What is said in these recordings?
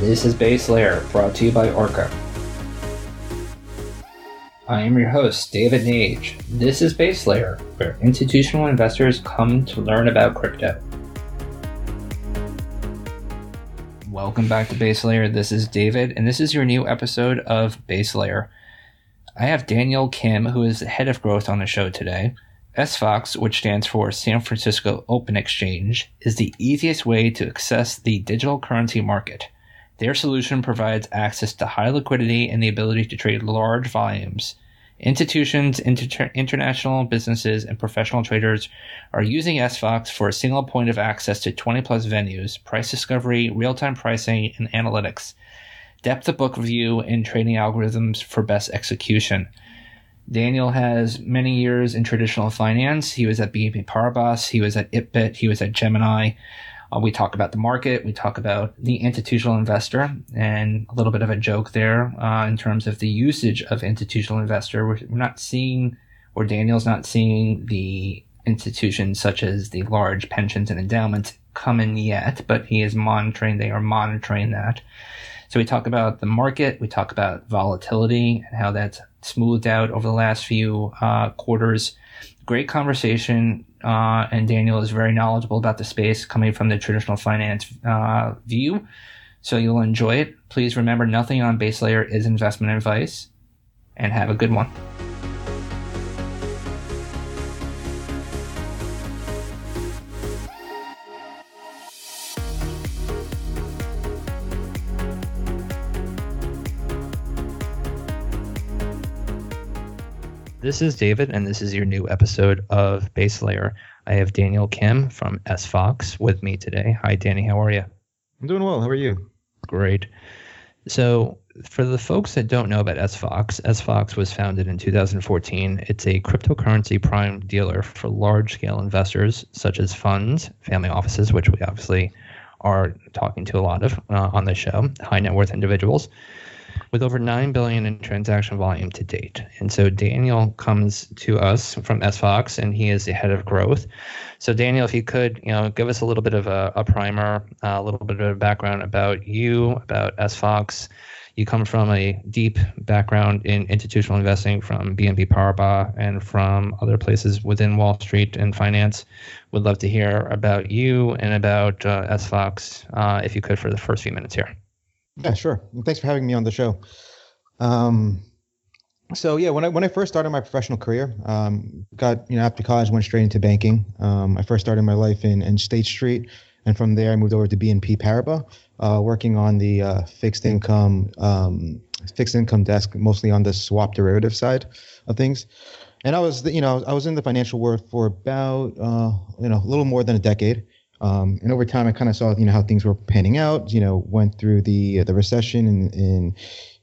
This is Base Layer, brought to you by Arca. I am your host, David Nage. This is Base Layer, where institutional investors come to learn about crypto. Welcome back to Base Layer. This is David, and this is your new episode of Base Layer. I have Daniel Kim, who is the head of growth on the show today. SFOX, which stands for San Francisco Open Exchange, is the easiest way to access the digital currency market. Their solution provides access to high liquidity and the ability to trade large volumes. Institutions, inter- international businesses, and professional traders are using SFOX for a single point of access to 20 plus venues, price discovery, real time pricing, and analytics, depth of book view, and trading algorithms for best execution. Daniel has many years in traditional finance. He was at BNP Paribas. He was at ItBit. He was at Gemini. Uh, we talk about the market. We talk about the institutional investor and a little bit of a joke there uh, in terms of the usage of institutional investor. We're, we're not seeing, or Daniel's not seeing the institutions such as the large pensions and endowments come in yet, but he is monitoring, they are monitoring that. So we talk about the market, we talk about volatility and how that's smoothed out over the last few uh, quarters. Great conversation, uh, and Daniel is very knowledgeable about the space coming from the traditional finance uh, view. So you'll enjoy it. Please remember nothing on base layer is investment advice, and have a good one. This is David, and this is your new episode of Base Layer. I have Daniel Kim from SFOX with me today. Hi, Danny. How are you? I'm doing well. How are you? Great. So, for the folks that don't know about SFOX, SFOX was founded in 2014. It's a cryptocurrency prime dealer for large scale investors such as funds, family offices, which we obviously are talking to a lot of uh, on the show, high net worth individuals, with over 9 billion in transaction volume to date. And so Daniel comes to us from SFOX and he is the head of growth. So Daniel, if you could, you know, give us a little bit of a, a primer, uh, a little bit of background about you, about SFOX. You come from a deep background in institutional investing from BNP Paribas and from other places within Wall Street and finance. Would love to hear about you and about uh, SFOX, uh, if you could, for the first few minutes here. Yeah, sure. And thanks for having me on the show. Um, so yeah, when I when I first started my professional career, um, got you know after college went straight into banking. Um, I first started my life in in State Street, and from there I moved over to BNP Paribas, uh, working on the uh, fixed income um, fixed income desk, mostly on the swap derivative side of things. And I was you know I was in the financial world for about uh, you know a little more than a decade. Um, and over time, I kind of saw, you know, how things were panning out. You know, went through the uh, the recession in, in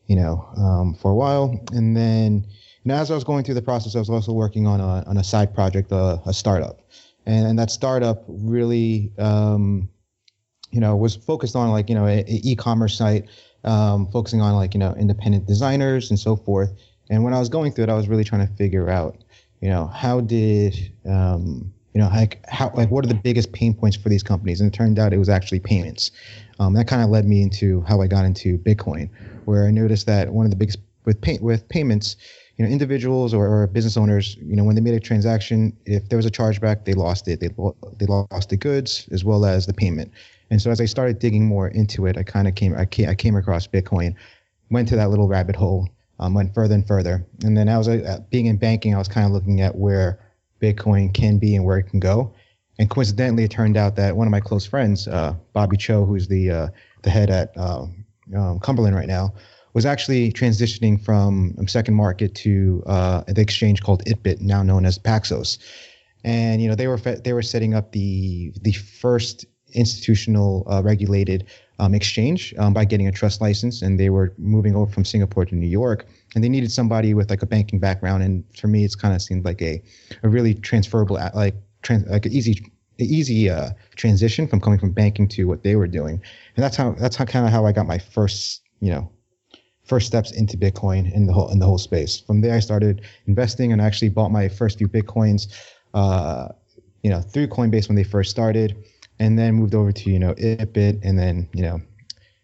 you know, um, for a while, and then, as I was going through the process, I was also working on a on a side project, uh, a startup, and, and that startup really, um, you know, was focused on like you know, an e-commerce site, um, focusing on like you know, independent designers and so forth. And when I was going through it, I was really trying to figure out, you know, how did um, you know, like how, like what are the biggest pain points for these companies? And it turned out it was actually payments. Um, that kind of led me into how I got into Bitcoin, where I noticed that one of the biggest with pay, with payments, you know, individuals or, or, business owners, you know, when they made a transaction, if there was a chargeback, they lost it. They they lost the goods as well as the payment. And so as I started digging more into it, I kind of came I came I came across Bitcoin, went to that little rabbit hole, um, went further and further, and then I was uh, being in banking, I was kind of looking at where Bitcoin can be and where it can go. And coincidentally, it turned out that one of my close friends, uh, Bobby Cho, who's the uh, the head at um, um, Cumberland right now, was actually transitioning from um, Second Market to uh, the exchange called ItBit, now known as Paxos. And you know they were they were setting up the the first institutional uh, regulated um, exchange um, by getting a trust license, and they were moving over from Singapore to New York, and they needed somebody with like a banking background. And for me, it's kind of seemed like a a really transferable, like trans, like an easy easy uh, transition from coming from banking to what they were doing. And that's how that's how kind of how I got my first you know first steps into Bitcoin in the whole in the whole space. From there, I started investing and I actually bought my first few Bitcoins. Uh, you know, through Coinbase when they first started and then moved over to you know ItBit, and then you know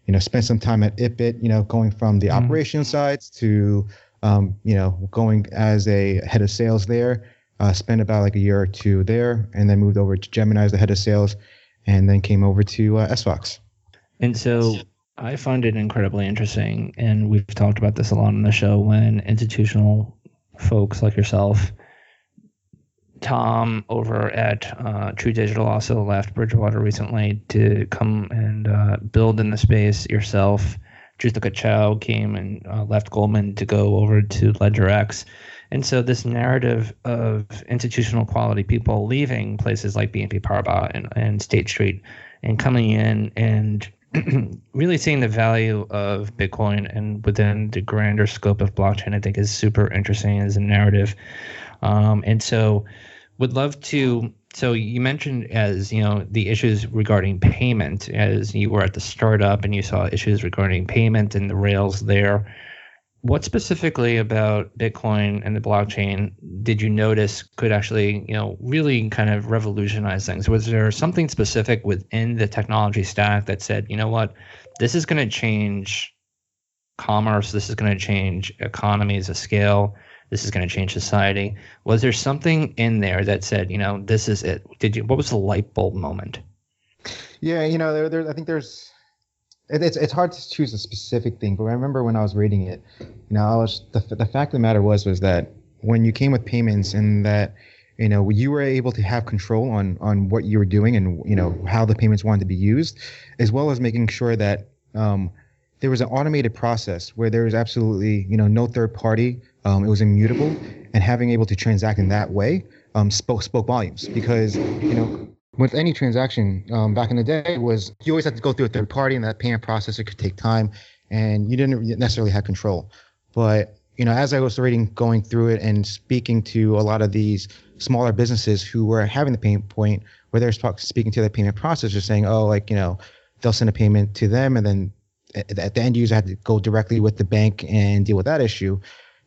you know, spent some time at ItBit, you know, going from the mm-hmm. operation sides to, um, you know, going as a head of sales there. Uh, spent about like a year or two there, and then moved over to Gemini as the head of sales, and then came over to uh, SFOX. And so I find it incredibly interesting, and we've talked about this a lot on the show when institutional folks like yourself Tom over at uh, True Digital also left Bridgewater recently to come and uh, build in the space yourself. Juthica Chou came and uh, left Goldman to go over to LedgerX. And so this narrative of institutional quality people leaving places like BNP Paribas and, and State Street and coming in and really seeing the value of Bitcoin and within the grander scope of blockchain, I think is super interesting as a narrative. Um, and so would love to so you mentioned as you know the issues regarding payment as you were at the startup and you saw issues regarding payment and the rails there. What specifically about bitcoin and the blockchain did you notice could actually you know really kind of revolutionize things? Was there something specific within the technology stack that said you know what? This is going to change commerce. This is going to change economies of scale this is going to change society. Was there something in there that said, you know, this is it? Did you? What was the light bulb moment? Yeah, you know, there, there I think there's. It, it's it's hard to choose a specific thing, but I remember when I was reading it, you know, I was the the fact of the matter was was that when you came with payments and that you know you were able to have control on on what you were doing and you know how the payments wanted to be used as well as making sure that um, there was an automated process where there was absolutely you know no third party um, it was immutable, and having able to transact in that way um, spoke spoke volumes because you know with any transaction um, back in the day was you always had to go through a third party and that payment processor could take time and you didn't necessarily have control. But you know as i was reading going through it and speaking to a lot of these smaller businesses who were having the pain point where they're speaking to the payment processor saying oh like you know they'll send a payment to them and then at the end user had to go directly with the bank and deal with that issue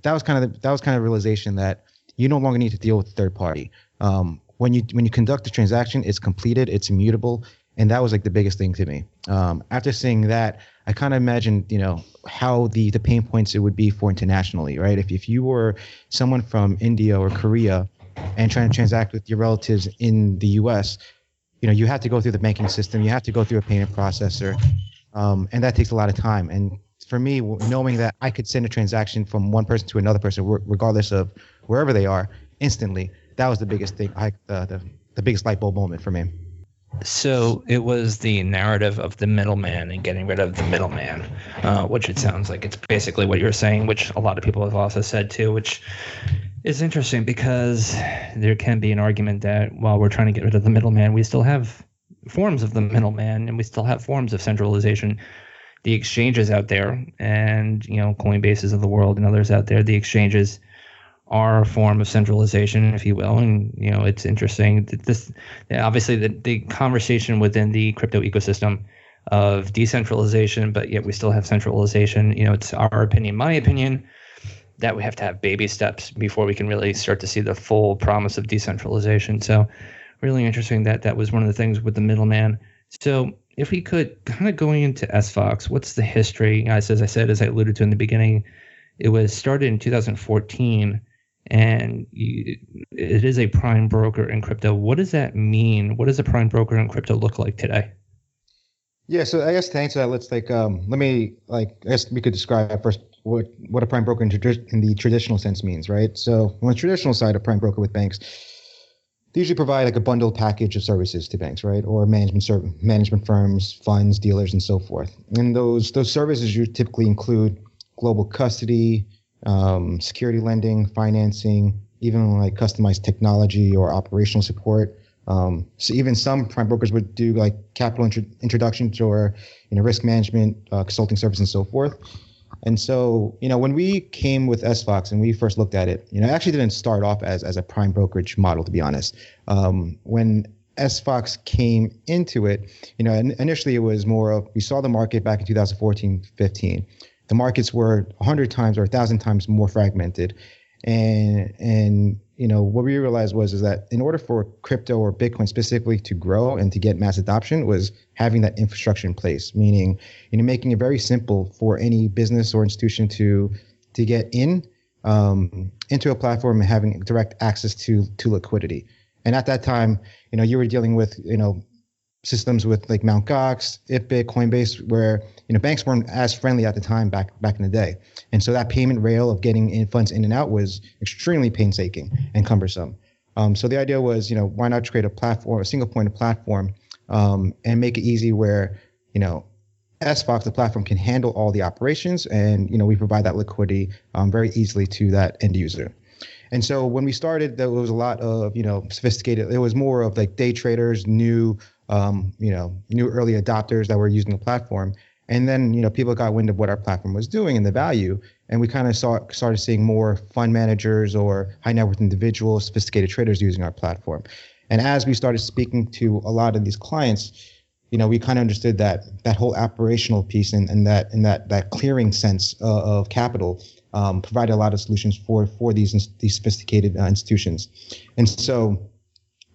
that was kind of the, that was kind of realization that you no longer need to deal with third party. Um, when you when you conduct a transaction, it's completed, it's immutable, and that was like the biggest thing to me. Um, after seeing that, I kind of imagined, you know, how the the pain points it would be for internationally, right? If if you were someone from India or Korea and trying to transact with your relatives in the U.S., you know, you have to go through the banking system, you have to go through a payment processor, um, and that takes a lot of time. And for me, knowing that I could send a transaction from one person to another person, regardless of wherever they are, instantly, that was the biggest thing. I, uh, the the biggest light bulb moment for me. So it was the narrative of the middleman and getting rid of the middleman, uh, which it sounds like it's basically what you're saying, which a lot of people have also said too, which is interesting because there can be an argument that while we're trying to get rid of the middleman, we still have forms of the middleman and we still have forms of centralization the exchanges out there and you know coinbases of the world and others out there the exchanges are a form of centralization if you will. And you know it's interesting that this obviously the, the conversation within the crypto ecosystem of decentralization but yet we still have centralization. You know it's our opinion my opinion that we have to have baby steps before we can really start to see the full promise of decentralization. So really interesting that that was one of the things with the middleman. So if we could kind of going into SFOX, what's the history? As, as I said, as I alluded to in the beginning, it was started in 2014 and you, it is a prime broker in crypto. What does that mean? What does a prime broker in crypto look like today? Yeah, so I guess to answer that, let's like um, let me like I guess we could describe first what what a prime broker in, in the traditional sense means, right? So on the traditional side, a prime broker with banks they usually provide like a bundled package of services to banks, right? Or management management firms, funds, dealers, and so forth. And those those services you typically include global custody, um, security lending, financing, even like customized technology or operational support. Um, so even some prime brokers would do like capital intro- introductions or you know risk management, uh, consulting service, and so forth. And so, you know, when we came with SFOX and we first looked at it, you know, it actually didn't start off as, as a prime brokerage model, to be honest. Um, when SFOX came into it, you know, initially it was more of, we saw the market back in 2014, 15. The markets were 100 times or 1,000 times more fragmented. And, and, you know, what we realized was is that in order for crypto or Bitcoin specifically to grow and to get mass adoption was having that infrastructure in place, meaning, you know, making it very simple for any business or institution to to get in um, into a platform and having direct access to to liquidity. And at that time, you know, you were dealing with, you know, systems with like Mt. Gox, ItBit, Coinbase, where you know banks weren't as friendly at the time back back in the day, and so that payment rail of getting in funds in and out was extremely painstaking and cumbersome. Um, so the idea was, you know, why not create a platform, a single point of platform, um, and make it easy where, you know, SFOX, the platform, can handle all the operations, and you know we provide that liquidity um, very easily to that end user. And so when we started, there was a lot of you know sophisticated. It was more of like day traders, new um, you know, new early adopters that were using the platform. And then, you know, people got wind of what our platform was doing and the value. And we kind of saw started seeing more fund managers or high net worth individuals, sophisticated traders using our platform. And as we started speaking to a lot of these clients, you know, we kind of understood that that whole operational piece and, and that and that that clearing sense uh, of capital um, provided a lot of solutions for for these these sophisticated uh, institutions. And so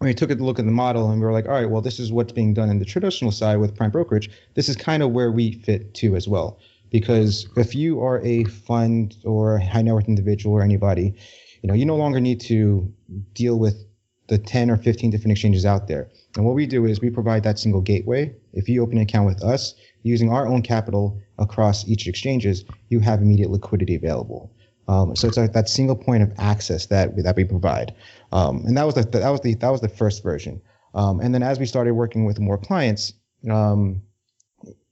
we took a look at the model and we were like, all right, well, this is what's being done in the traditional side with prime brokerage. This is kind of where we fit too as well. Because if you are a fund or high net worth individual or anybody, you know, you no longer need to deal with the 10 or 15 different exchanges out there. And what we do is we provide that single gateway. If you open an account with us using our own capital across each exchanges, you have immediate liquidity available. Um, so it's like that single point of access that that we provide, um, and that was the that was the that was the first version. Um, and then as we started working with more clients, um,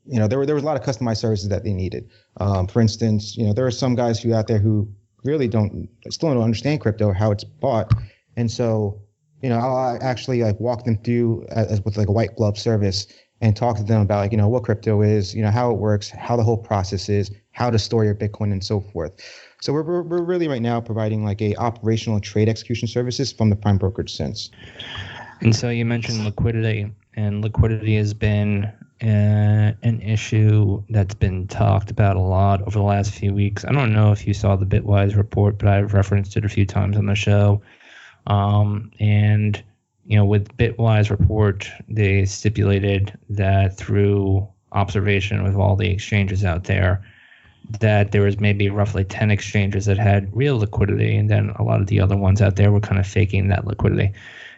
you know, there were there was a lot of customized services that they needed. Um, for instance, you know, there are some guys who out there who really don't still don't understand crypto or how it's bought, and so you know, I'll actually like walk them through as, with like a white glove service and talk to them about like you know what crypto is, you know how it works, how the whole process is, how to store your Bitcoin, and so forth. So we're, we're, we're really right now providing like a operational trade execution services from the prime brokerage sense. And so you mentioned liquidity, and liquidity has been uh, an issue that's been talked about a lot over the last few weeks. I don't know if you saw the Bitwise report, but I've referenced it a few times on the show. Um, and you know, with Bitwise report, they stipulated that through observation with all the exchanges out there, that there was maybe roughly 10 exchanges that had real liquidity and then a lot of the other ones out there were kind of faking that liquidity.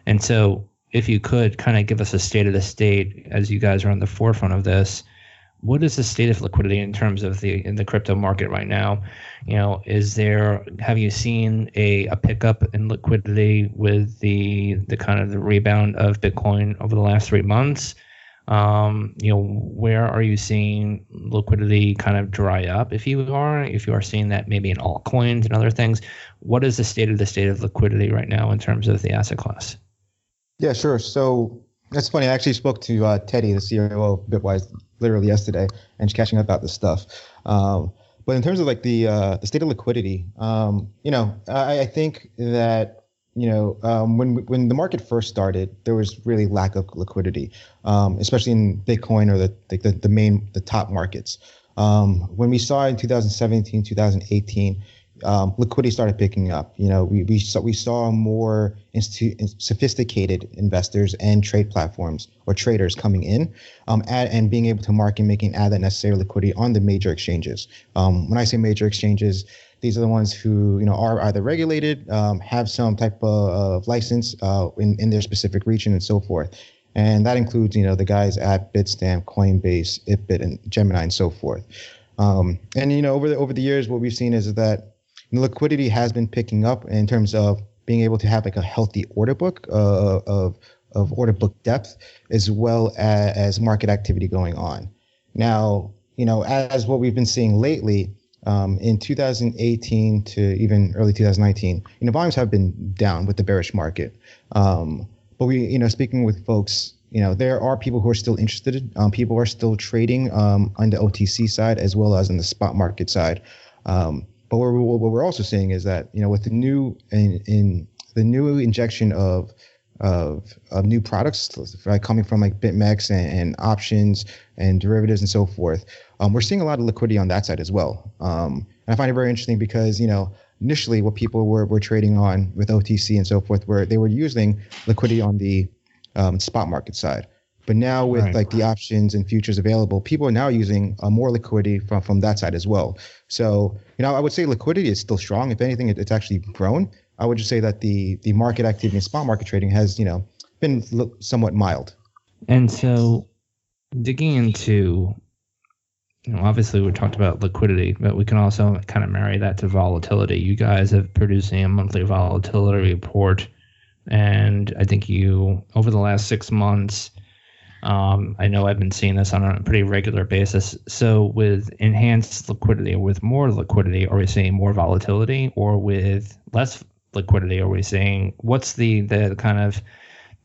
And so if you could kind of give us a state of the state as you guys are on the forefront of this what is the state of liquidity in terms of the in the crypto market right now? You know is there have you seen a, a pickup in liquidity with the the kind of the rebound of bitcoin over the last three months um, you know, where are you seeing liquidity kind of dry up? If you are, if you are seeing that maybe in altcoins and other things, what is the state of the state of liquidity right now in terms of the asset class? Yeah, sure. So that's funny. I actually spoke to uh, Teddy, the CEO of Bitwise, literally yesterday, and just catching up about this stuff. Um, but in terms of like the uh, the state of liquidity, um, you know, I, I think that you know, um, when when the market first started, there was really lack of liquidity, um, especially in Bitcoin or the, the the main the top markets. Um, when we saw in 2017, 2018, um, liquidity started picking up. You know, we we saw we saw more institu- sophisticated investors and trade platforms or traders coming in, um, add, and being able to market, making add that necessary liquidity on the major exchanges. Um, when I say major exchanges these are the ones who you know are either regulated, um, have some type of, of license uh, in in their specific region, and so forth. And that includes you know the guys at Bitstamp, Coinbase, ItBit, and Gemini, and so forth. Um, and you know over the over the years, what we've seen is that liquidity has been picking up in terms of being able to have like a healthy order book uh, of of order book depth as well as, as market activity going on. Now, you know, as what we've been seeing lately, um, in 2018 to even early 2019, you know, volumes have been down with the bearish market. Um, but we, you know, speaking with folks, you know, there are people who are still interested. Um, people are still trading um, on the OTC side as well as in the spot market side. Um, but what we're, what we're also seeing is that, you know, with the new in, in the new injection of of, of new products right, coming from like BitMEX and, and, options and derivatives and so forth. Um, we're seeing a lot of liquidity on that side as well. Um, and I find it very interesting because, you know, initially what people were, were trading on with OTC and so forth, where they were using liquidity on the um, spot market side. But now with right. like the options and futures available, people are now using uh, more liquidity from, from that side as well. So, you know, I would say liquidity is still strong. If anything, it, it's actually grown. I would just say that the the market activity in spot market trading has, you know, been somewhat mild. And so, digging into, you know, obviously we talked about liquidity, but we can also kind of marry that to volatility. You guys have producing a monthly volatility report, and I think you over the last six months um, I know I've been seeing this on a pretty regular basis. So, with enhanced liquidity or with more liquidity, are we seeing more volatility, or with less liquidity, are we seeing what's the the kind of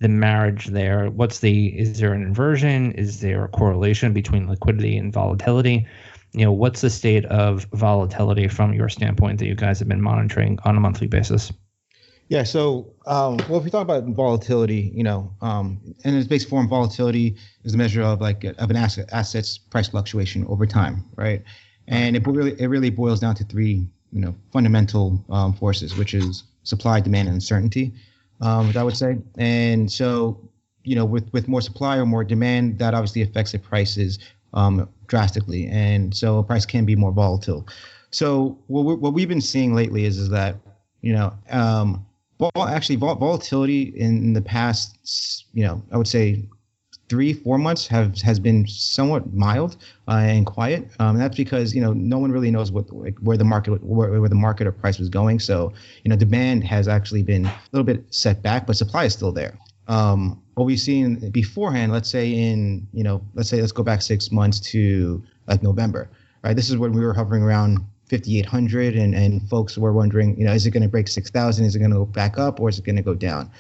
the marriage there? What's the is there an inversion? Is there a correlation between liquidity and volatility? You know, what's the state of volatility from your standpoint that you guys have been monitoring on a monthly basis? Yeah. So, um, well, if we talk about volatility, you know, um, in its basic form, volatility is a measure of like of an asset asset's price fluctuation over time, right? And it really it really boils down to three, you know, fundamental um, forces, which is supply, demand, and uncertainty. Um, I would say. And so, you know, with with more supply or more demand, that obviously affects the prices um, drastically, and so a price can be more volatile. So what we what we've been seeing lately is is that you know um, actually, vol- volatility in the past, you know, I would say three, four months have has been somewhat mild uh, and quiet. Um, and that's because you know no one really knows what like, where the market where, where the market or price was going. So you know demand has actually been a little bit set back, but supply is still there. Um, what we've seen beforehand, let's say in you know let's say let's go back six months to like November, right? This is when we were hovering around 5800 and, and folks were wondering, you know, is it going to break 6000? Is it going to go back up or is it going to go down?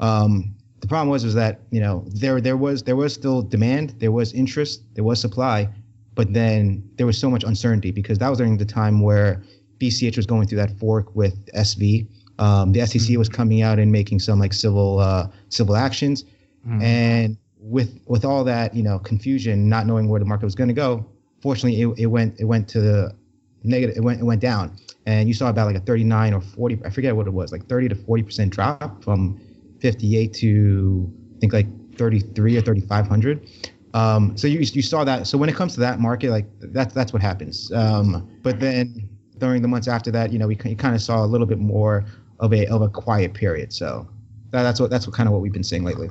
Um, the problem was was that you know there there was there was still demand, there was interest, there was supply, but then there was so much uncertainty because that was during the time where BCH was going through that fork with SV. Um, the SEC mm-hmm. was coming out and making some like civil uh, civil actions, mm-hmm. and with with all that you know confusion, not knowing where the market was going to go, fortunately it, it went it went to the negative. It went it went down, and you saw about like a 39 or 40. I forget what it was, like 30 to 40 percent drop from 58 to I think like 33 or 3500. Um, so you you saw that. So when it comes to that market, like that's that's what happens. Um, but then during the months after that, you know, we kind of saw a little bit more of a of a quiet period. So that, that's what that's what kind of what we've been seeing lately.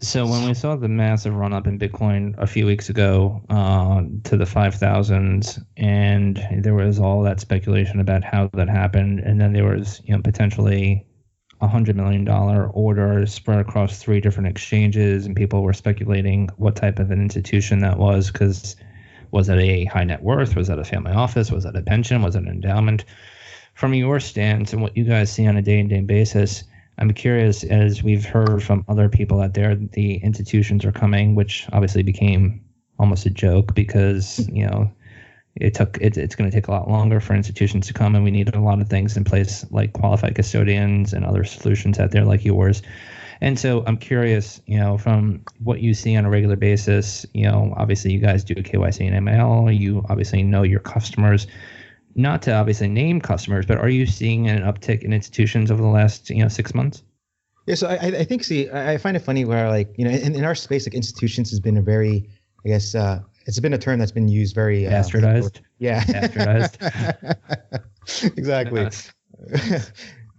So when we saw the massive run up in Bitcoin a few weeks ago uh, to the five thousands, and there was all that speculation about how that happened, and then there was you know potentially hundred million dollar order spread across three different exchanges, and people were speculating what type of an institution that was because was it a high net worth, was that a family office, was that a pension, was it an endowment? From your stance and what you guys see on a day to day basis I'm curious, as we've heard from other people out there, the institutions are coming, which obviously became almost a joke because you know it took it, it's going to take a lot longer for institutions to come, and we need a lot of things in place like qualified custodians and other solutions out there like yours. And so I'm curious, you know, from what you see on a regular basis, you know, obviously you guys do KYC and ML, you obviously know your customers not to obviously name customers, but are you seeing an uptick in institutions over the last you know six months? Yeah, so I, I think see I find it funny where like you know in, in our space like institutions has been a very I guess uh, it's been a term that's been used very uh, bastardized. Yeah, bastardized. exactly.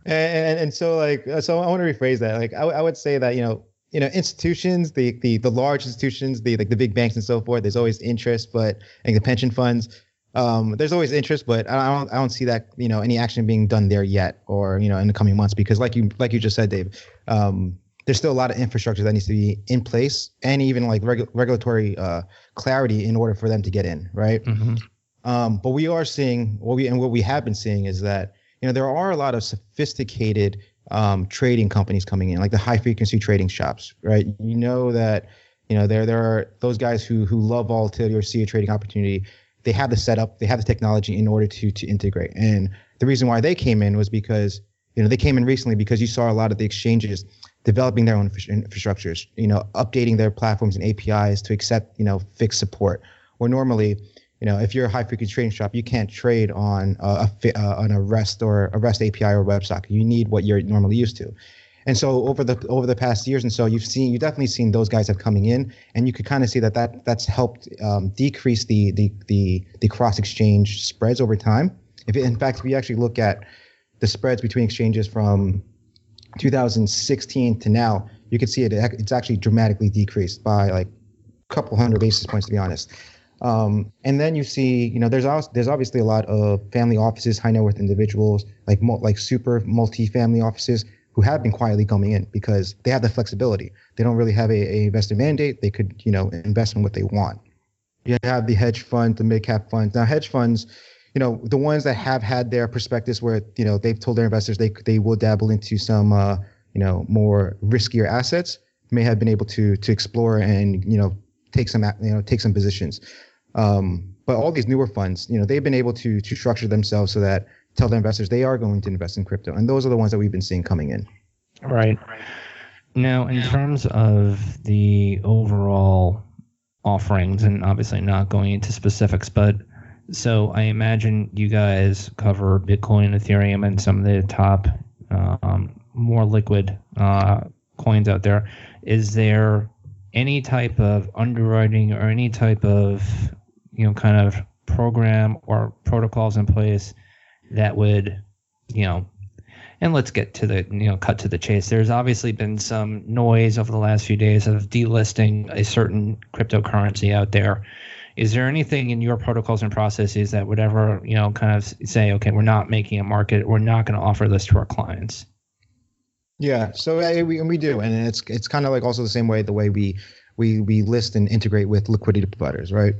and, and so like so I want to rephrase that. Like I, I would say that you know you know institutions the the the large institutions the like the big banks and so forth. There's always interest, but like the pension funds um, there's always interest, but I don't I don't see that you know any action being done there yet, or you know in the coming months because like you like you just said, Dave, um, there's still a lot of infrastructure that needs to be in place and even like regu- regulatory uh, clarity in order for them to get in, right? Mm-hmm. Um, but we are seeing what we and what we have been seeing is that you know there are a lot of sophisticated um, trading companies coming in, like the high frequency trading shops, right? You know that you know there there are those guys who who love volatility or see a trading opportunity they have the setup, they have the technology in order to to integrate. And the reason why they came in was because you know they came in recently because you saw a lot of the exchanges developing their own infrastructures, you know, updating their platforms and APIs to accept, you know, FIX support. Or normally, you know, if you're a high frequency trading shop, you can't trade on a, a uh, on a REST or a REST API or WebSocket. You need what you're normally used to. And so over the over the past years and so you've seen you definitely seen those guys have coming in and you could kind of see that that that's helped um, decrease the the the the cross exchange spreads over time. If it, in fact if actually look at the spreads between exchanges from 2016 to now, you can see it it's actually dramatically decreased by like a couple hundred basis points to be honest. Um, and then you see, you know, there's also, there's obviously a lot of family offices, high net worth individuals, like like super multi-family offices who have been quietly coming in because they have the flexibility. They don't really have a, a investor mandate. They could, you know, invest in what they want. You have the hedge fund, the mid cap funds. Now, hedge funds, you know, the ones that have had their prospectus where, you know, they've told their investors they they will dabble into some, uh, you know, more riskier assets, may have been able to to explore and, you know, take some, you know, take some positions. Um, but all these newer funds, you know, they've been able to to structure themselves so that tell their investors they are going to invest in crypto. And those are the ones that we've been seeing coming in. Right. Now, in terms of the overall offerings, and obviously not going into specifics, but so I imagine you guys cover Bitcoin, Ethereum, and some of the top um, more liquid uh, coins out there. Is there any type of underwriting or any type of you know kind of program or protocols in place that would, you know, and let's get to the you know cut to the chase. There's obviously been some noise over the last few days of delisting a certain cryptocurrency out there. Is there anything in your protocols and processes that would ever you know kind of say, okay, we're not making a market, we're not going to offer this to our clients? Yeah, so uh, we we do, and it's it's kind of like also the same way the way we we we list and integrate with liquidity providers, right?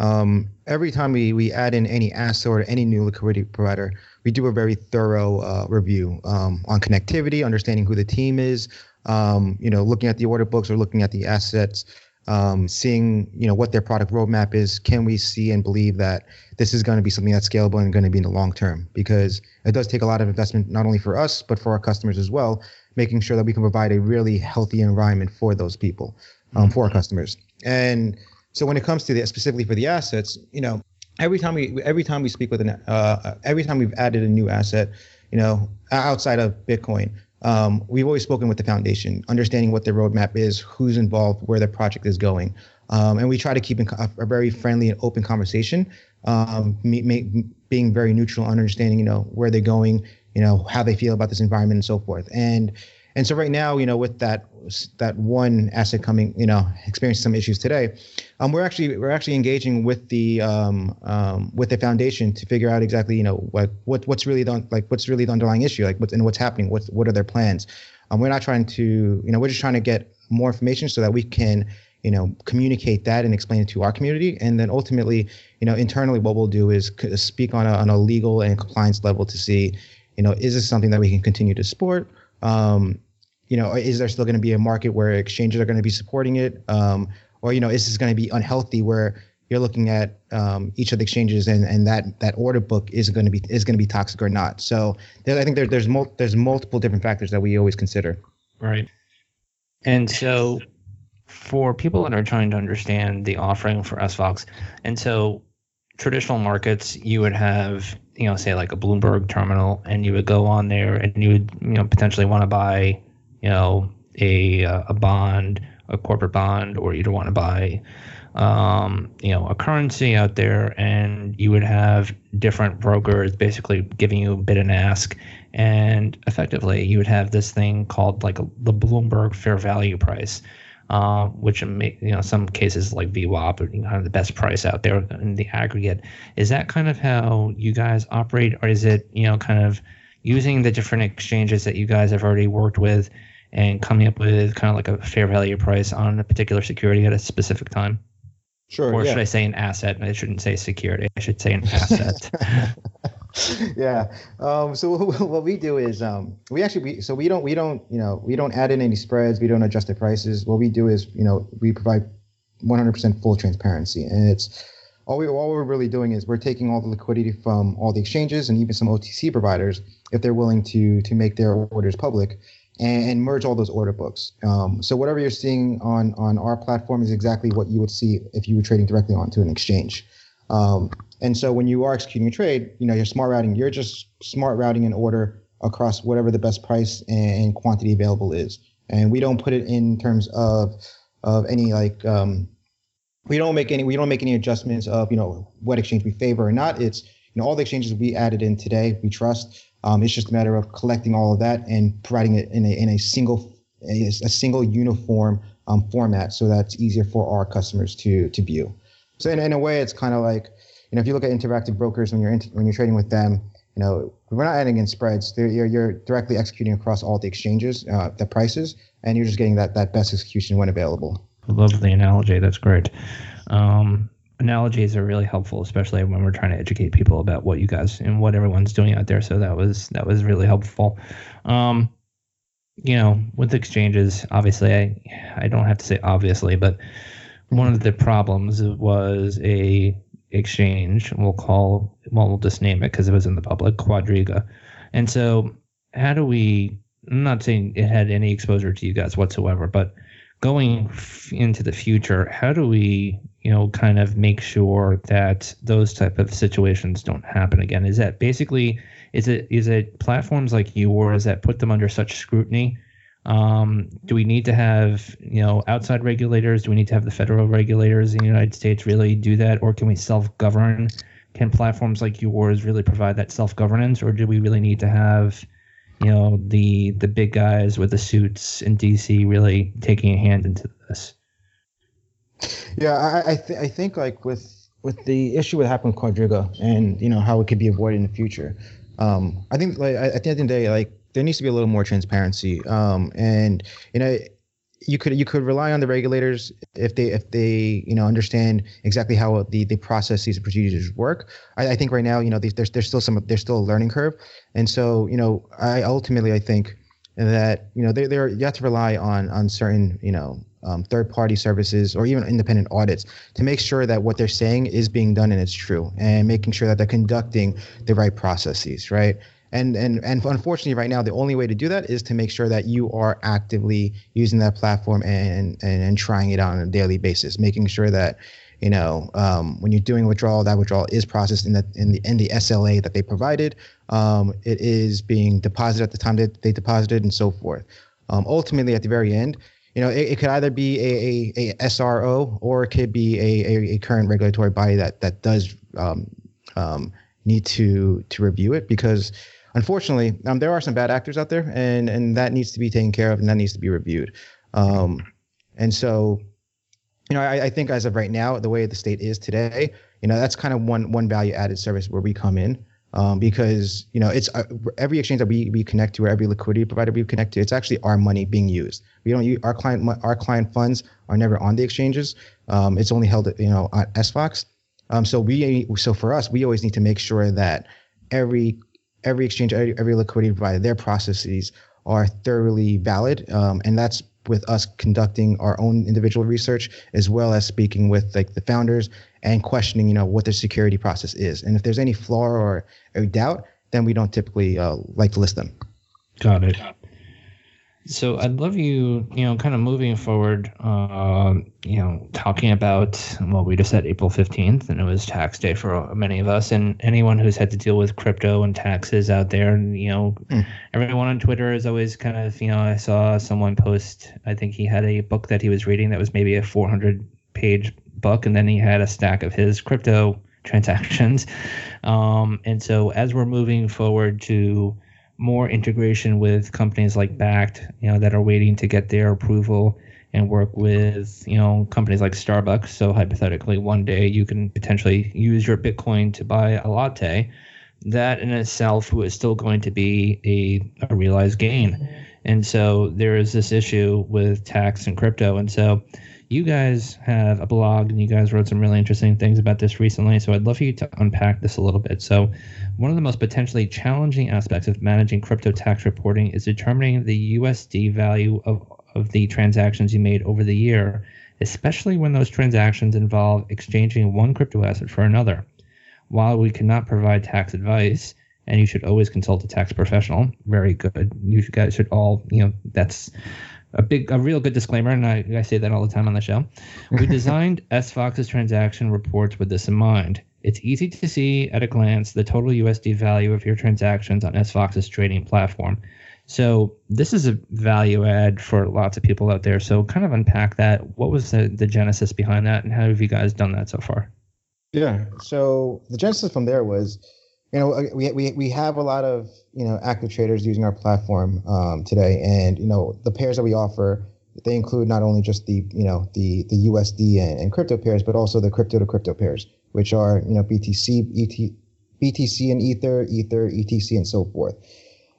Um, every time we, we add in any asset or any new liquidity provider, we do a very thorough uh, review um, on connectivity, understanding who the team is, um, you know, looking at the order books or looking at the assets, um, seeing you know what their product roadmap is. Can we see and believe that this is going to be something that's scalable and going to be in the long term? Because it does take a lot of investment, not only for us but for our customers as well, making sure that we can provide a really healthy environment for those people, um, for our customers. And so when it comes to the specifically for the assets, you know, every time we every time we speak with an uh, every time we've added a new asset, you know, outside of Bitcoin, um, we've always spoken with the foundation, understanding what their roadmap is, who's involved, where the project is going, um, and we try to keep a, a, very friendly and open conversation, um, being very neutral, understanding, you know, where they're going, you know, how they feel about this environment and so forth, and and so right now, you know, with that that one asset coming, you know, experiencing some issues today, um, we're actually we're actually engaging with the um, um, with the foundation to figure out exactly, you know, what what what's really the like what's really the underlying issue, like what's and what's happening, what what are their plans. Um, we're not trying to, you know, we're just trying to get more information so that we can, you know, communicate that and explain it to our community, and then ultimately, you know, internally, what we'll do is speak on a on a legal and compliance level to see, you know, is this something that we can continue to support um, you know, is there still going to be a market where exchanges are going to be supporting it? Um, or, you know, is this going to be unhealthy where you're looking at um, each of the exchanges and, and that, that order book is going to be, is going to be toxic or not. So there, I think there, there's, mul- there's multiple different factors that we always consider. Right. And so for people that are trying to understand the offering for SFOX, and so traditional markets, you would have, you know, say like a Bloomberg terminal, and you would go on there and you would, you know, potentially want to buy, you know, a uh, a bond, a corporate bond, or you'd want to buy, um, you know, a currency out there, and you would have different brokers basically giving you a bid and ask, and effectively you would have this thing called like a, the Bloomberg fair value price uh, which you know some cases like VWAP are kind of the best price out there in the aggregate. Is that kind of how you guys operate, or is it you know kind of using the different exchanges that you guys have already worked with and coming up with kind of like a fair value price on a particular security at a specific time? Sure. Or yeah. should I say an asset? I shouldn't say security. I should say an asset. yeah. Um, so what we do is um, we actually we, so we don't we don't you know we don't add in any spreads. We don't adjust the prices. What we do is you know we provide 100% full transparency, and it's all we all we're really doing is we're taking all the liquidity from all the exchanges and even some OTC providers if they're willing to to make their orders public, and, merge all those order books. Um, so whatever you're seeing on on our platform is exactly what you would see if you were trading directly onto an exchange. Um, and so when you are executing a trade, you know, you're smart routing, you're just smart routing an order across whatever the best price and quantity available is. And we don't put it in terms of of any like um, we don't make any we don't make any adjustments of you know what exchange we favor or not. It's you know all the exchanges we added in today we trust. Um, it's just a matter of collecting all of that and providing it in a in a single a, a single uniform um, format so that's easier for our customers to to view. So in, in a way, it's kind of like you know if you look at interactive brokers when you're in, when you're trading with them, you know we're not adding in spreads. You're, you're directly executing across all the exchanges, uh, the prices, and you're just getting that that best execution when available. I love the analogy. That's great. Um, analogies are really helpful, especially when we're trying to educate people about what you guys and what everyone's doing out there. So that was that was really helpful. Um, you know, with exchanges, obviously, I I don't have to say obviously, but one of the problems was a exchange. We'll call well, we'll just name it because it was in the public, Quadriga. And so, how do we? I'm not saying it had any exposure to you guys whatsoever, but going f- into the future, how do we, you know, kind of make sure that those type of situations don't happen again? Is that basically is it is it platforms like yours that put them under such scrutiny? Um, do we need to have you know outside regulators? Do we need to have the federal regulators in the United States really do that, or can we self-govern? Can platforms like yours really provide that self-governance, or do we really need to have you know the the big guys with the suits in DC really taking a hand into this. Yeah, I I, th- I think like with with the issue that happened with Quadriga and you know how it could be avoided in the future. Um, I think like at the end of the day, like there needs to be a little more transparency. Um, and you know you could you could rely on the regulators if they if they you know understand exactly how the the processes and procedures work. I, I think right now you know there's there's still some there's still a learning curve, and so you know I ultimately I think that you know they they you have to rely on on certain you know um, third party services or even independent audits to make sure that what they're saying is being done and it's true, and making sure that they're conducting the right processes, right? And and and unfortunately right now the only way to do that is to make sure that you are actively using that platform and and, and trying it on a daily basis making sure that you know um, when you're doing withdrawal that withdrawal is processed in the in the in the SLA that they provided. Um, it is being deposited at the time that they deposited and so forth. Um, ultimately at the very end you know it, it could either be a, a, a SRO or it could be a, a, a current regulatory body that that does um, um, need to to review it because unfortunately, um, there are some bad actors out there, and and that needs to be taken care of, and that needs to be reviewed. Um, and so, you know, I, I think as of right now, the way the state is today, you know, that's kind of one one value added service where we come in. Um, because you know it's uh, every exchange that we, we connect to or every liquidity provider we connect to it's actually our money being used we don't use our client our client funds are never on the exchanges um, it's only held you know at SFOX um, so we so for us we always need to make sure that every every exchange, every, every liquidity provider, their processes are thoroughly valid, um, and that's with us conducting our own individual research as well as speaking with like the founders and questioning, you know, what their security process is, and if there's any flaw or a doubt, then we don't typically uh, like to list them. Got it. So I'd love you, you know, kind of moving forward, uh, you know, talking about, well, we just had April 15th and it was tax day for many of us and anyone who's had to deal with crypto and taxes out there. And, you know, mm. everyone on Twitter is always kind of, you know, I saw someone post, I think he had a book that he was reading that was maybe a 400 page book and then he had a stack of his crypto transactions. Um, and so as we're moving forward to, more integration with companies like Bakkt, you know, that are waiting to get their approval and work with, you know, companies like Starbucks. So hypothetically, one day you can potentially use your Bitcoin to buy a latte. That in itself is still going to be a, a realized gain. And so there is this issue with tax and crypto. And so you guys have a blog and you guys wrote some really interesting things about this recently. So I'd love for you to unpack this a little bit. So, one of the most potentially challenging aspects of managing crypto tax reporting is determining the USD value of, of the transactions you made over the year, especially when those transactions involve exchanging one crypto asset for another. While we cannot provide tax advice, and you should always consult a tax professional. Very good. You guys should all, you know, that's a big, a real good disclaimer, and I, I say that all the time on the show. We designed SFox's transaction reports with this in mind. It's easy to see at a glance the total USD value of your transactions on SFox's trading platform. So this is a value add for lots of people out there. So kind of unpack that. What was the, the genesis behind that, and how have you guys done that so far? Yeah. So the genesis from there was, you know, we we we have a lot of you know active traders using our platform um, today, and you know the pairs that we offer they include not only just the you know the the USD and, and crypto pairs, but also the crypto to crypto pairs, which are you know BTC, ET, BTC and Ether, Ether, ETC, and so forth.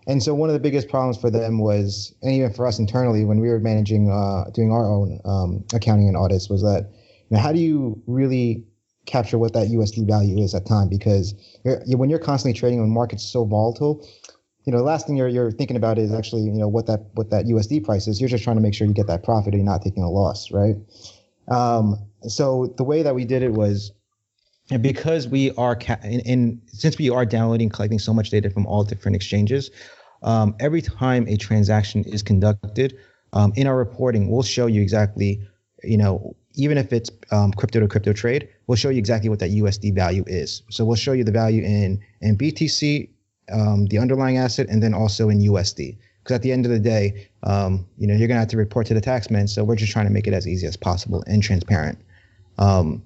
And so one of the biggest problems for them was, and even for us internally, when we were managing, uh, doing our own um, accounting and audits, was that, you know, how do you really capture what that USD value is at time? Because you're, when you're constantly trading when market's so volatile, you know, the last thing you're you're thinking about is actually, you know, what that what that USD price is. You're just trying to make sure you get that profit and you're not taking a loss, right? Um, so the way that we did it was and because we are ca- and, since we are downloading collecting so much data from all different exchanges um, every time a transaction is conducted um, in our reporting we'll show you exactly you know even if it's um, crypto to crypto trade we'll show you exactly what that usd value is. So we'll show you the value in in btc um, the underlying asset and then also in usd because at the end of the day um, you know you're to have to report to the taxman so we're just trying to make it as easy as possible and transparent. Um,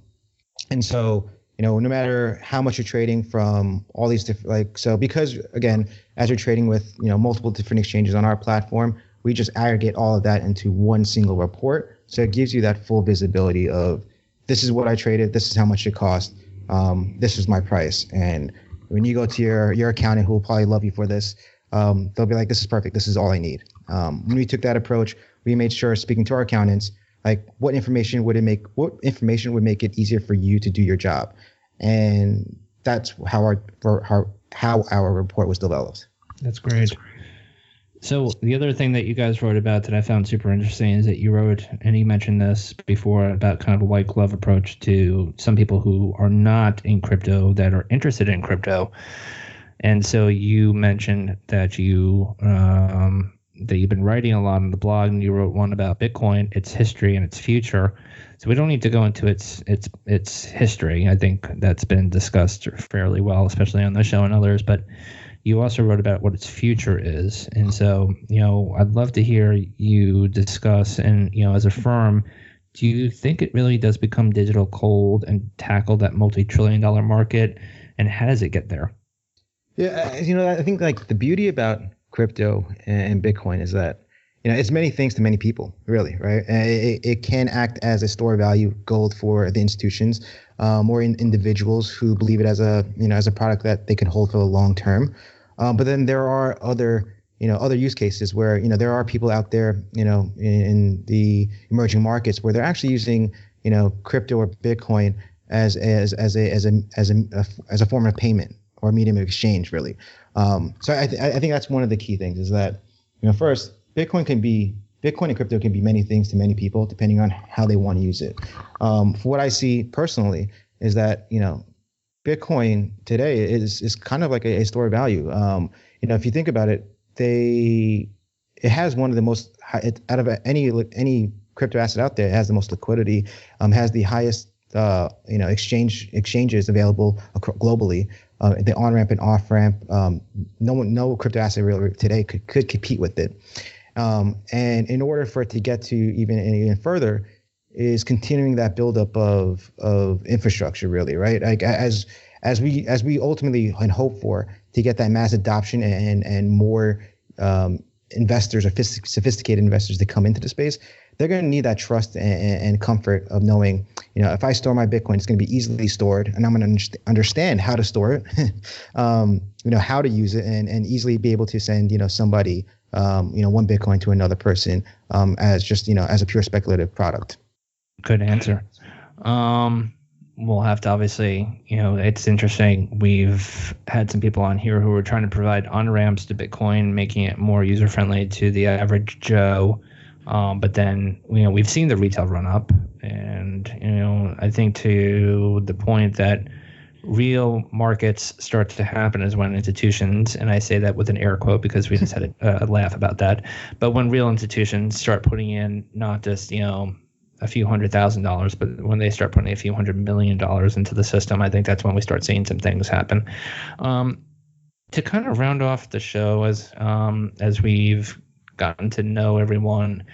and so you know, no matter how much you're trading from all these different, like, so because again, as you're trading with, you know, multiple different exchanges on our platform, we just aggregate all of that into one single report. So it gives you that full visibility of this is what I traded, this is how much it cost, um, this is my price. And when you go to your, your accountant who will probably love you for this, um, they'll be like, this is perfect. This is all I need. Um, when we took that approach, we made sure speaking to our accountants, like what information would it make what information would make it easier for you to do your job and that's how our how, how our report was developed that's great so the other thing that you guys wrote about that I found super interesting is that you wrote, and you mentioned this before about kind of a white glove approach to some people who are not in crypto that are interested in crypto. And so you mentioned that you um, that you've been writing a lot on the blog, and you wrote one about Bitcoin, its history and its future. So we don't need to go into its its its history. I think that's been discussed fairly well, especially on this show and others. But you also wrote about what its future is, and so you know I'd love to hear you discuss. And you know, as a firm, do you think it really does become digital gold and tackle that multi-trillion dollar market? And how does it get there? Yeah, you know, I think like the beauty about crypto and Bitcoin is that you know it's many things to many people, really, right? It, it can act as a store of value gold for the institutions um, or in individuals who believe it as a you know as a product that they can hold for the long term. Um, but then there are other you know other use cases where you know there are people out there you know in, in the emerging markets where they're actually using you know crypto or Bitcoin as as as a as a as a, as a form of payment or medium of exchange, really. Um, so I, th- I think that's one of the key things is that, you know, first, Bitcoin can be Bitcoin and crypto can be many things to many people depending on how they want to use it. Um, for what I see personally is that you know, Bitcoin today is is kind of like a, a store of value. Um, you know, if you think about it, they it has one of the most out of any any crypto asset out there. It has the most liquidity, um, has the highest uh, you know exchange exchanges available globally uh, the on ramp and off ramp. Um, no one, no crypto asset really today could, could compete with it. Um, and in order for it to get to even even further, is continuing that buildup of of infrastructure, really, right? Like as as we as we ultimately and hope for to get that mass adoption and and more um, investors or sophisticated investors to come into the space, they're going to need that trust and, and, comfort of knowing, you know, if I store my Bitcoin, it's going to be easily stored, and I'm going to understand how to store it, um, you know, how to use it, and and easily be able to send, you know, somebody, um, you know, one Bitcoin to another person um, as just, you know, as a pure speculative product. Good answer. Um, we'll have to obviously, you know, it's interesting. We've had some people on here who are trying to provide on ramps to Bitcoin, making it more user friendly to the average Joe. Um, but then, you know, we've seen the retail run up, and you know, I think to the point that real markets start to happen is when institutions, and I say that with an air quote because we just had a, a laugh about that, but when real institutions start putting in not just you know a few hundred thousand dollars, but when they start putting a few hundred million dollars into the system, I think that's when we start seeing some things happen. Um, to kind of round off the show, as um, as we've gotten to know everyone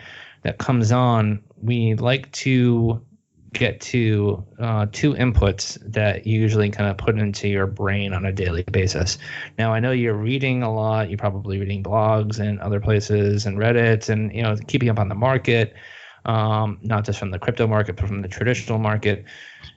that comes on, we like to get to uh, two inputs that you usually kind of put into your brain on a daily basis. Now, I know you're reading a lot. You're probably reading blogs and other places and Reddit and, you know, keeping up on the market, um, not just from the crypto market, but from the traditional market.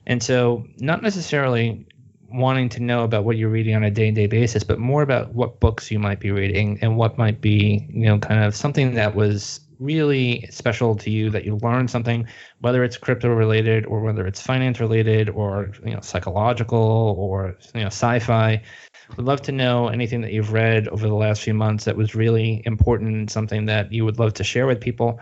And so, not necessarily wanting to know about what you're reading on a day-to-day basis, but more about what books you might be reading and what might be, you know, kind of something that was really special to you that you learned something, whether it's crypto related or whether it's finance related or you know psychological or you know sci-fi. Would love to know anything that you've read over the last few months that was really important, something that you would love to share with people.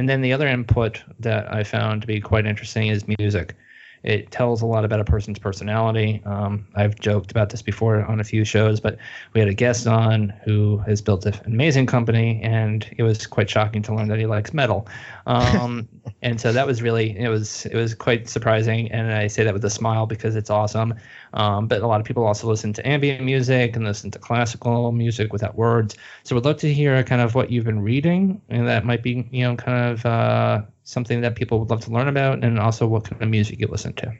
And then the other input that I found to be quite interesting is music. It tells a lot about a person's personality. Um, I've joked about this before on a few shows, but we had a guest on who has built an amazing company, and it was quite shocking to learn that he likes metal. Um, and so that was really it was it was quite surprising, and I say that with a smile because it's awesome. Um, but a lot of people also listen to ambient music and listen to classical music without words. So we'd love to hear kind of what you've been reading, and that might be you know kind of uh, something that people would love to learn about, and also what kind of music you listen to.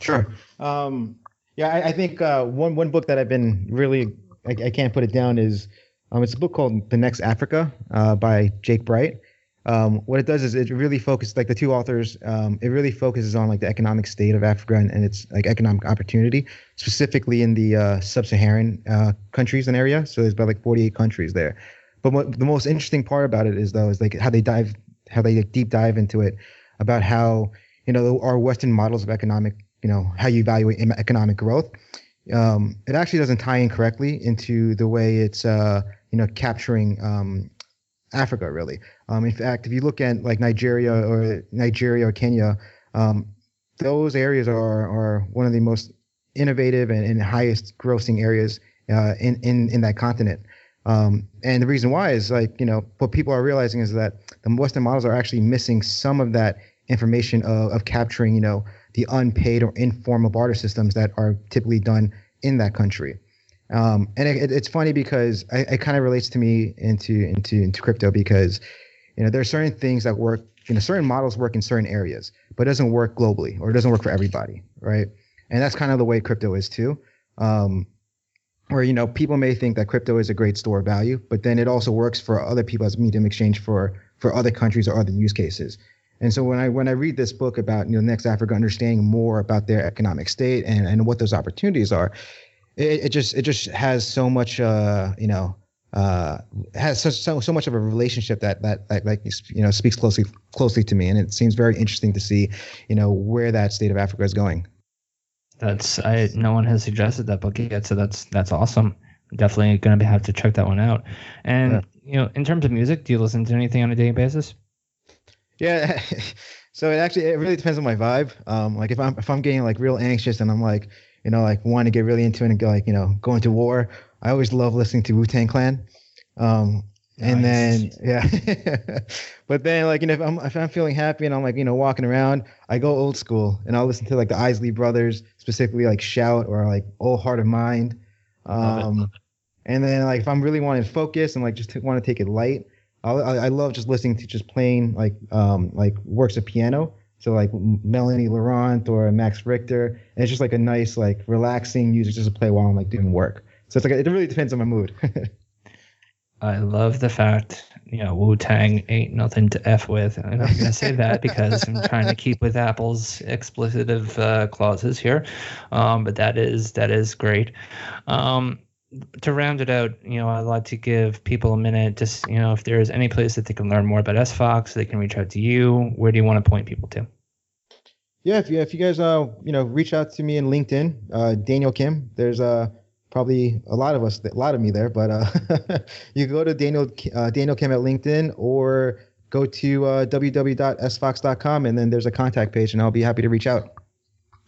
Sure. Um, yeah, I, I think uh, one one book that I've been really I, I can't put it down is um, it's a book called The Next Africa uh, by Jake Bright. Um, what it does is it really focuses like the two authors um, it really focuses on like the economic state of africa and, and its like economic opportunity specifically in the uh, sub-saharan uh, countries and area so there's about like 48 countries there but what the most interesting part about it is though is like how they dive how they deep dive into it about how you know our western models of economic you know how you evaluate economic growth um, it actually doesn't tie in correctly into the way it's uh, you know capturing um, Africa, really. Um, in fact, if you look at like Nigeria or Nigeria or Kenya, um, those areas are are one of the most innovative and, and highest grossing areas uh, in in in that continent. Um, and the reason why is like you know what people are realizing is that the Western models are actually missing some of that information of, of capturing you know the unpaid or informal barter systems that are typically done in that country. Um, and it, it's funny because I, it kind of relates to me into into into crypto because you know there are certain things that work you know certain models work in certain areas but it doesn't work globally or it doesn't work for everybody right and that's kind of the way crypto is too um, where you know people may think that crypto is a great store of value but then it also works for other people as medium exchange for for other countries or other use cases. And so when I when I read this book about you know next Africa understanding more about their economic state and, and what those opportunities are, it, it just it just has so much uh you know uh has so, so so much of a relationship that that that like you know speaks closely closely to me. And it seems very interesting to see you know where that state of africa is going that's i no one has suggested that book yet so that's that's awesome definitely gonna have to check that one out and yeah. you know in terms of music do you listen to anything on a daily basis yeah so it actually it really depends on my vibe um like if i'm if i'm getting like real anxious and i'm like you know, like want to get really into it and go like, you know, going to war. I always love listening to Wu Tang Clan. Um, and nice. then yeah, but then like you know if I'm if I'm feeling happy and I'm like you know walking around, I go old school and I'll listen to like the Isley Brothers, specifically like Shout or like Old Heart of Mine. Um, and then like if I'm really wanting to focus and like just want to take it light, I'll, I, I love just listening to just playing like um like works of piano. So like Melanie Laurent or Max Richter, and it's just like a nice like relaxing music just to play while I'm like doing work. So it's like it really depends on my mood. I love the fact you know Wu Tang ain't nothing to f with, and I'm not gonna say that because I'm trying to keep with Apple's explicitive uh, clauses here, um, but that is that is great. Um, to round it out, you know, I'd like to give people a minute. Just you know, if there is any place that they can learn more about SFox, they can reach out to you. Where do you want to point people to? Yeah, if you if you guys uh you know reach out to me in LinkedIn, uh, Daniel Kim. There's uh probably a lot of us, a lot of me there, but uh, you go to Daniel uh, Daniel Kim at LinkedIn or go to uh, www.sfox.com and then there's a contact page and I'll be happy to reach out.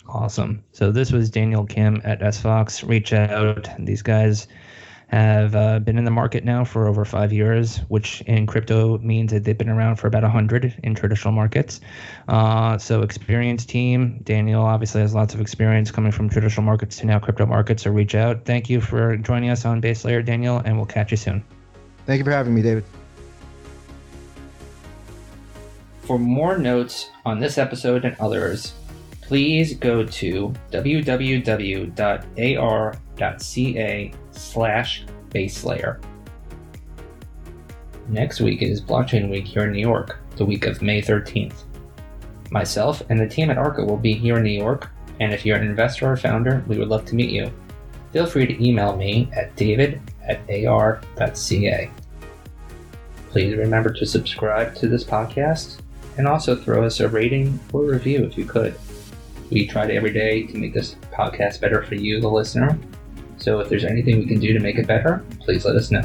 Awesome. So this was Daniel Kim at SFox. Reach out. These guys have uh, been in the market now for over five years, which in crypto means that they've been around for about 100 in traditional markets. Uh, so, experienced team. Daniel obviously has lots of experience coming from traditional markets to now crypto markets. So, reach out. Thank you for joining us on Base Layer, Daniel, and we'll catch you soon. Thank you for having me, David. For more notes on this episode and others, please go to www.ar.ca slash base layer. Next week is Blockchain Week here in New York, the week of May 13th. Myself and the team at ARCA will be here in New York, and if you're an investor or founder, we would love to meet you. Feel free to email me at david at ar.ca. Please remember to subscribe to this podcast and also throw us a rating or review if you could. We try to every day to make this podcast better for you, the listener. So if there's anything we can do to make it better, please let us know.